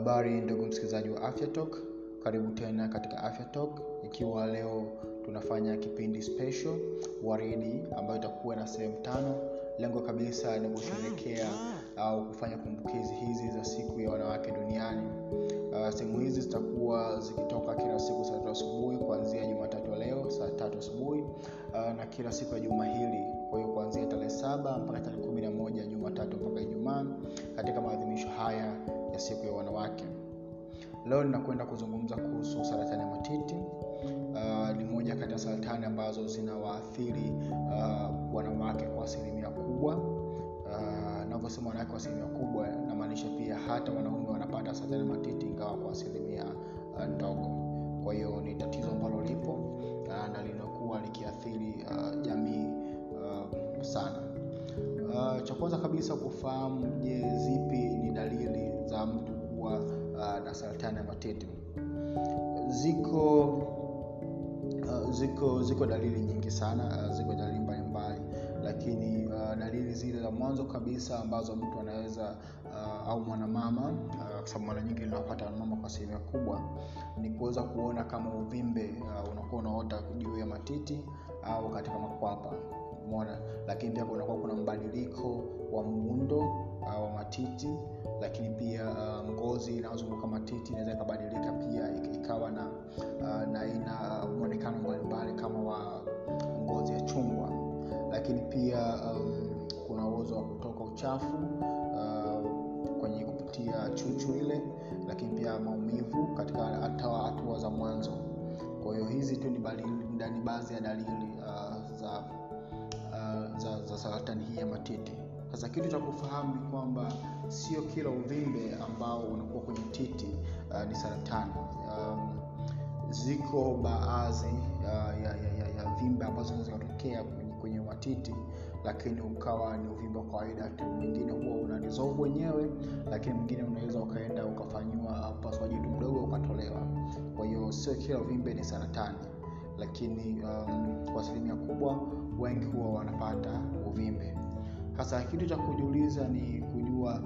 habari ndugu msikilizaji wa afya talk. Karibu tena katika afya talk. Ikiwa leo tunafanya kipindi special waridi ambayo itakuwa na sehemu tano. Lengo kabisa ni kusherekea au kufanya kumbukizi hizi za siku ya wanawake duniani. Uh, sehemu hizi zitakuwa zikitoka kila siku saa tatu asubuhi kuanzia jumatatu leo saa tatu asubuhi uh, na kila siku ya juma hili. Kwa hiyo kuanzia tarehe saba mpaka tarehe kumi na moja jumatatu mpaka ijumaa. Katika maadhimisho haya ya siku ya wanawake. Leo ninakwenda kuzungumza kuhusu saratani ya matiti. Uh, ni moja kati ya saratani ambazo zinawaathiri uh, wanawake kwa asilimia kubwa. Uh, navyosema wanawake kwa asilimia kubwa namaanisha pia hata wanaume wanapata saratani ya matiti ingawa kwa asilimia uh, ndogo. Kwa hiyo ni tatizo ambalo lipo uh, na linakuwa likiathiri uh, jamii uh, sana uh, cha kwanza kabisa kufahamu je zipi ni dalili za mtu kuwa uh, na saratani ya matiti ziko uh, ziko ziko dalili nyingi sana uh, ziko dalili mbalimbali lakini uh, dalili zile za mwanzo kabisa ambazo mtu anaweza uh, au mwanamama uh, kwa sababu mara nyingi linapata wanamama kwa asilimia kubwa ni kuweza kuona kama uvimbe uh, unakuwa unaota juu ya matiti au katika makwapa umeona? Lakini pia kunakuwa kuna mbadiliko wa muundo uh, wa matiti lakini pia uh, ngozi inayozunguka matiti inaweza ikabadilika pia ikawa na uh, na aina uh, mwonekano mbalimbali kama wa ngozi ya chungwa. Lakini pia um, kuna uwezo wa kutoka uchafu uh, kwenye kupitia chuchu ile lakini pia maumivu katika hata hatua za mwanzo. Kwa hiyo hizi tu ni baadhi ya dalili uh, za za, saratani hii ya matiti. Sasa kitu cha kufahamu ni kwamba sio kila uvimbe ambao unakuwa kwenye titi uh, ni saratani. Um, ziko baadhi uh, ya, ya, ya, ya vimbe ambazo zinaweza kwenye, kwenye matiti lakini ukawa ni uvimbe wa kawaida tu. Mwingine huwa una dissolve wenyewe lakini mwingine unaweza ukaenda ukafanyiwa upasuaji tu mdogo ukatolewa. Kwa hiyo sio kila uvimbe ni saratani lakini um, kwa asilimia kubwa wengi huwa wanapata uvimbe. Sasa kitu cha kujiuliza ni kujua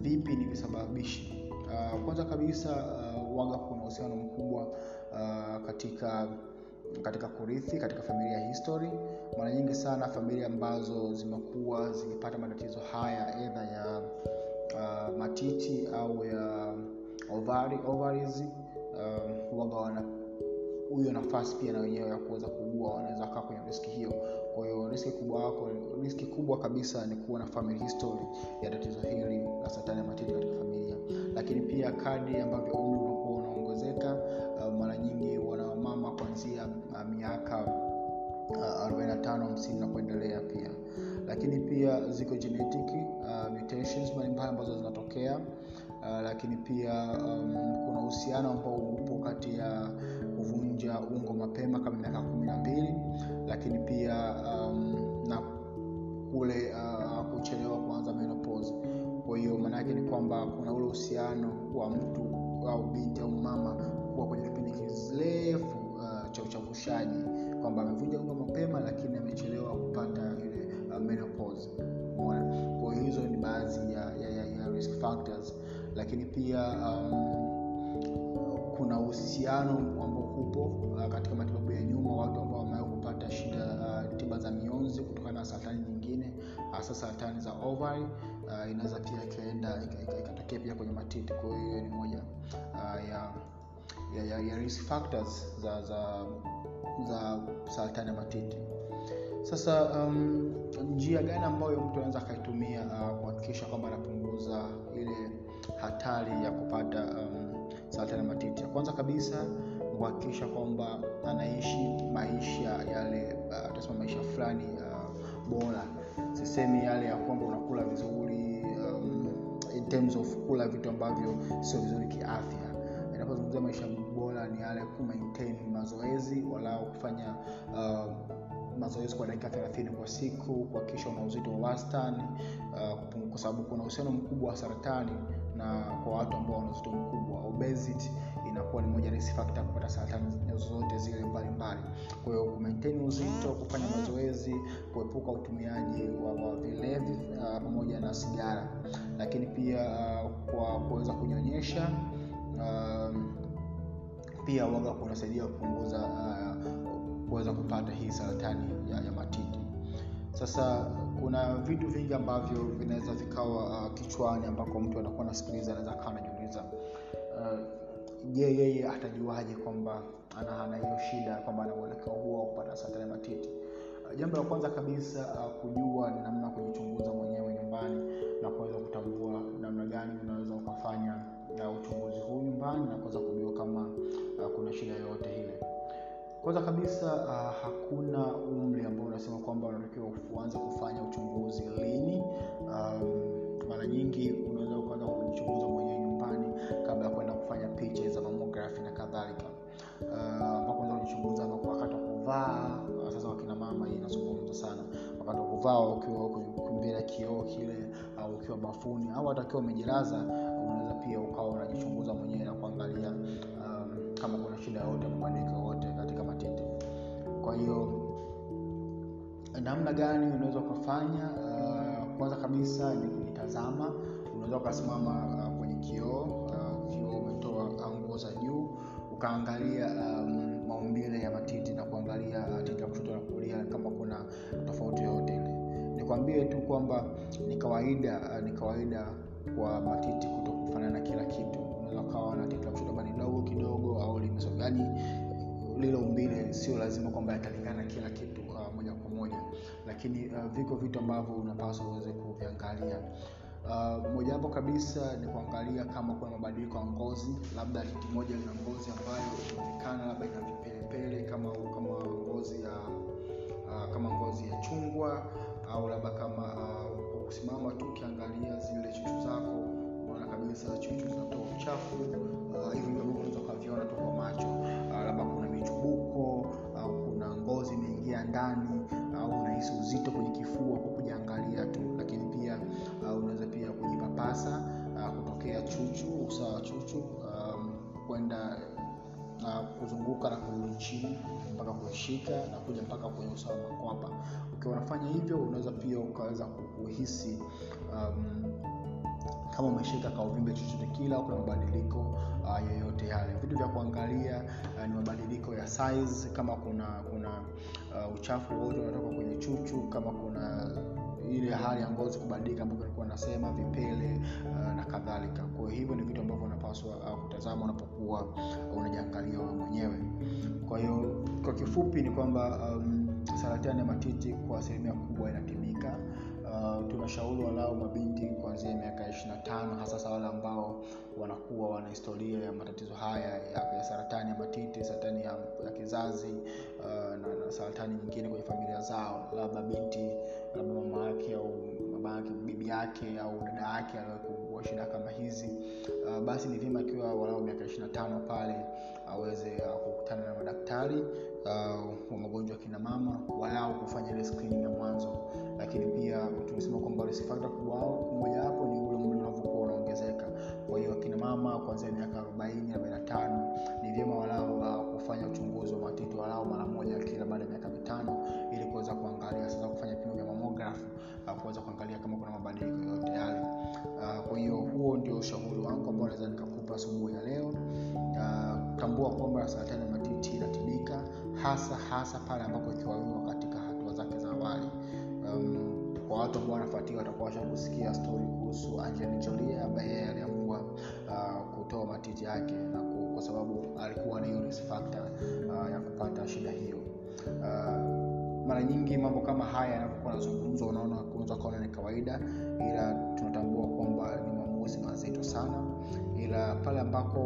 vipi ni visababishi uh, kwanza kabisa uh, waga kuna uhusiano mkubwa uh, katika katika kurithi katika familia history. Mara nyingi sana familia ambazo zimekuwa zikipata matatizo haya edha ya uh, matiti au ya ovari, ovaries um, waga wana huyo nafasi pia na wenyewe ya kuweza kuugua wanaweza kaa kwenye riski hiyo. Kwa hiyo riski kubwa wako riski kubwa kabisa ni kuwa na family history ya tatizo hili la satani ya matiti katika familia. Lakini pia kadi ambavyo umri unakuwa unaongezeka uh, mara nyingi wanamama kuanzia uh, miaka uh, 45 50 na kuendelea pia. Lakini pia ziko genetic uh, mbalimbali ambazo zinatokea. Uh, lakini pia um, kuna uhusiano ambao upo kati ya kuvunja ungo mapema kama miaka kumi na mbili lakini pia um, na kule uh, kuchelewa kuanza menopause. Kwa hiyo maanaake ni kwamba kuna ule uhusiano wa mtu au binti au mama kuwa kwenye kipindi kirefu uh, cha uchavushaji kwamba amevunja ungo mapema lakini amechelewa kupata ile uh, menopause. Kwa hiyo hizo ni baadhi ya, ya, ya, ya risk factors. Lakini pia um, kuna uhusiano ambao upo uh, katika matibabu ya nyuma watu ambao wamewahi kupata shida uh, tiba za mionzi kutokana na saratani nyingine hasa saratani za ovary uh, inaweza pia ikaenda ikatokea pia kwenye matiti. Kwa hiyo ni moja uh, ya, ya, ya, ya risk factors za za za saratani ya matiti. Sasa um, njia gani ambayo mtu anaweza akaitumia uh, kuhakikisha kwamba anapunguza ile hatari ya kupata um, saratani ya matiti. Kwanza kabisa kuhakikisha kwamba anaishi maisha yale uh, maisha fulani uh, bora. Sisemi yale ya kwamba unakula vizuri um, in terms of kula vitu ambavyo sio vizuri kiafya. Inapozungumzia maisha bora ni yale ku mazoezi walau kufanya uh, mazoezi kwa dakika 30 kwa siku kuhakikisha una uzito wa wastani uh, kwa sababu kuna uhusiano mkubwa wa saratani na kwa watu ambao wana uzito mkubwa. Obesity inakuwa ni moja risk factor kupata saratani zozote zile mbalimbali. Kwa hiyo kumaintain uzito kufanya mazoezi kuepuka utumiaji wa, vilevi uh, pamoja na sigara. Lakini pia uh, kwa kuweza kunyonyesha um, pia waga kunasaidia kupunguza uh, kuweza kupata hii saratani ya, ya matiti. Sasa kuna vitu vingi ambavyo vinaweza vikawa uh, kichwani ambako mtu anakuwa nasikiliza anaweza akawa anajiuliza uh, je yeye atajuaje kwamba ana hiyo shida kwamba ana huo kupata saratani matiti? Uh, jambo la kwanza kabisa uh, kujua ni namna kujichunguza mwenyewe nyumbani na kuweza kutambua namna gani unaweza ukafanya uh, uchunguzi huu nyumbani na kuweza kujua kama uh, kuna shida yoyote ile. Kwanza kabisa uh, hakuna umri ambao unasema kwamba unatakiwa uanze kufanya kuvaa ukiwa mbele ya kioo kile au ukiwa bafuni au hata ukiwa umejilaza unaweza pia ukawa unajichunguza mwenyewe na kuangalia um, kama kuna shida yoyote mabadiliko yoyote katika matiti. Kwa hiyo namna gani unaweza ukafanya uh, kwanza kabisa ni kujitazama unaweza ukasimama uh, kwenye kioo uh, ukiwa umetoa nguo za juu ukaangalia um, maumbile ya matiti na kuangalia titi la kushoto na kulia kama kuna tofauti yoyote ile. Nikwambie tu kwamba ni kawaida ni kawaida kwa matiti kuto kufanana kila kitu. Unaweza ukawa na titi la kushoto ni dogo kidogo au limesogani lile umbile sio lazima kwamba yatalingana kila kitu uh, moja kwa moja. Lakini uh, viko vitu ambavyo unapaswa uweze kuviangalia. Uh, mojawapo kabisa ni kuangalia kama kuna mabadiliko ya ngozi labda titi moja lina ngozi ambayo kuzunguka na kurudi chini mpaka kuishika na kuja mpaka kwenye usawa wa makwapa. Ukiwa unafanya hivyo unaweza pia ukaweza kuhisi um, kama umeshika kauvimbe chochote kile au kuna mabadiliko uh, yoyote yale. Vitu vya kuangalia uh, ni mabadiliko ya size. Kama kuna kuna uh, uchafu wote unatoka kwenye chuchu kama kuna ile hali ya ngozi kubadilika ambayo nilikuwa nasema vipele uh, na kadhalika. Kwa hivyo ni vitu ambavyo unapaswa uh, kutazama unapokuwa uh, unajiangalia wewe mwenyewe. Kwa hiyo kwa kifupi ni kwamba um, saratani ya matiti kwa asilimia kubwa inatibika uh, tunashauri walau mabinti kuanzia miaka ishirina tano hasa wale ambao wanakuwa wana historia ya matatizo haya ya, ya saratani ya matiti saratani ya, ya kizazi uh, na, na saratani nyingine kwenye familia zao. Labda binti labda mama yake au baba yake bibi yake au dada yake aliwakuugua shida kama hizi uh, basi ni vyema akiwa walau miaka ishirina tano pale aweze uh, kukutana na madaktari uh, wa magonjwa kina mama walau kufanya ile screening ya mwanzo. Lakini pia tumesema kwamba risk factor kubwa mojawapo ni ule umri unavyokuwa unaongezeka. Kwa hiyo akina mama kuanzia miaka 40 45 naweza nikakupa asubuhi ya leo. Tambua kwamba saratani ya matiti inatibika hasa hasa pale ambapo ikiwaiwa katika hatua zake za awali. Um, kwa watu ambao wanafuatia watakuwa washakusikia stori kuhusu Angelina ambaye yeye aliamua uh, kutoa matiti yake na kwa sababu alikuwa na hiyo uh, ya kupata shida hiyo. Uh, mara nyingi mambo kama haya yanapokuwa nazungumzwa unaona unaweza kaona ni kawaida ila tunatambua kwamba ni pale ambako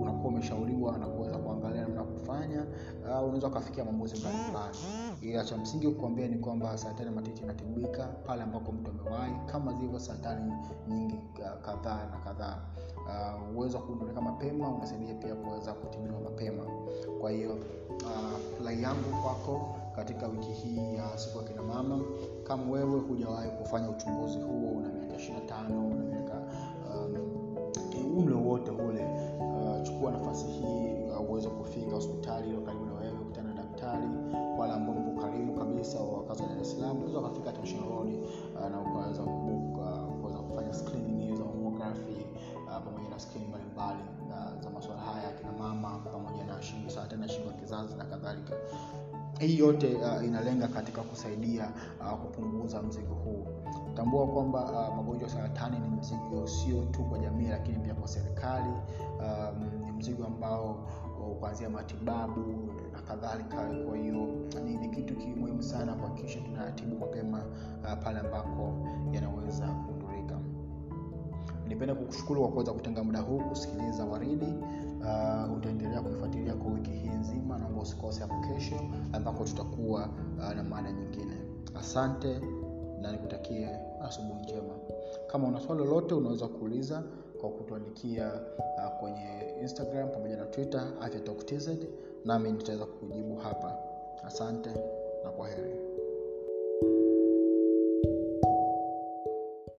unakuwa umeshauriwa na kuweza kuangalia namna kufanya uh, unaweza ukafikia maamuzi mbalimbali. Ila cha msingi kukuambia ni kwamba saratani matiti inatibika pale ambako mtu amewahi kama zilivyo saratani nyingi kadhaa na kadhaa. Uh, uwezo wa kugundulika mapema unasaidia pia kuweza kutibiwa mapema. Kwa hiyo uh, rai yangu kwako katika wiki hii ya siku ya kina kama wewe hujawahi kufanya uchunguzi huo una miaka ishirina tano una nafasi hii uh, uweze kufika hospitali iliyo karibu na wewe kutana na daktari wale ambao mpo karibu kabisa wa wakazi wa dar es salaam unaweza ukafika uh, na ukaweza kuweza kufanya screening hiyo za mammography uh, pamoja na screening mbalimbali za masuala haya akina mama pamoja na shingo saratani shingo ya kizazi na kadhalika. Hii yote uh, inalenga katika kusaidia uh, kupunguza mzigo huu. Tambua kwamba uh, magonjwa saratani ni mzigo sio tu kwa jamii lakini pia kwa serikali ambao kuanzia matibabu na kadhalika. Kwa hiyo ni, ni kitu kimuhimu sana kuhakikisha tunayatibu mapema uh, pale ambako yanaweza kugundulika nipenda kukushukuru kwa kuweza kutenga muda huu kusikiliza waridi. Uh, utaendelea kuifuatilia kwa wiki hii nzima. Naomba usikose hapo kesho ambako tutakuwa uh, na mada nyingine. Asante na nikutakie asubuhi njema. Kama una swali lolote unaweza kuuliza kwa kutuandikia uh, kwenye instagram pamoja na twitter afyatoktz nami nitaweza kujibu hapa. Asante na kwa heri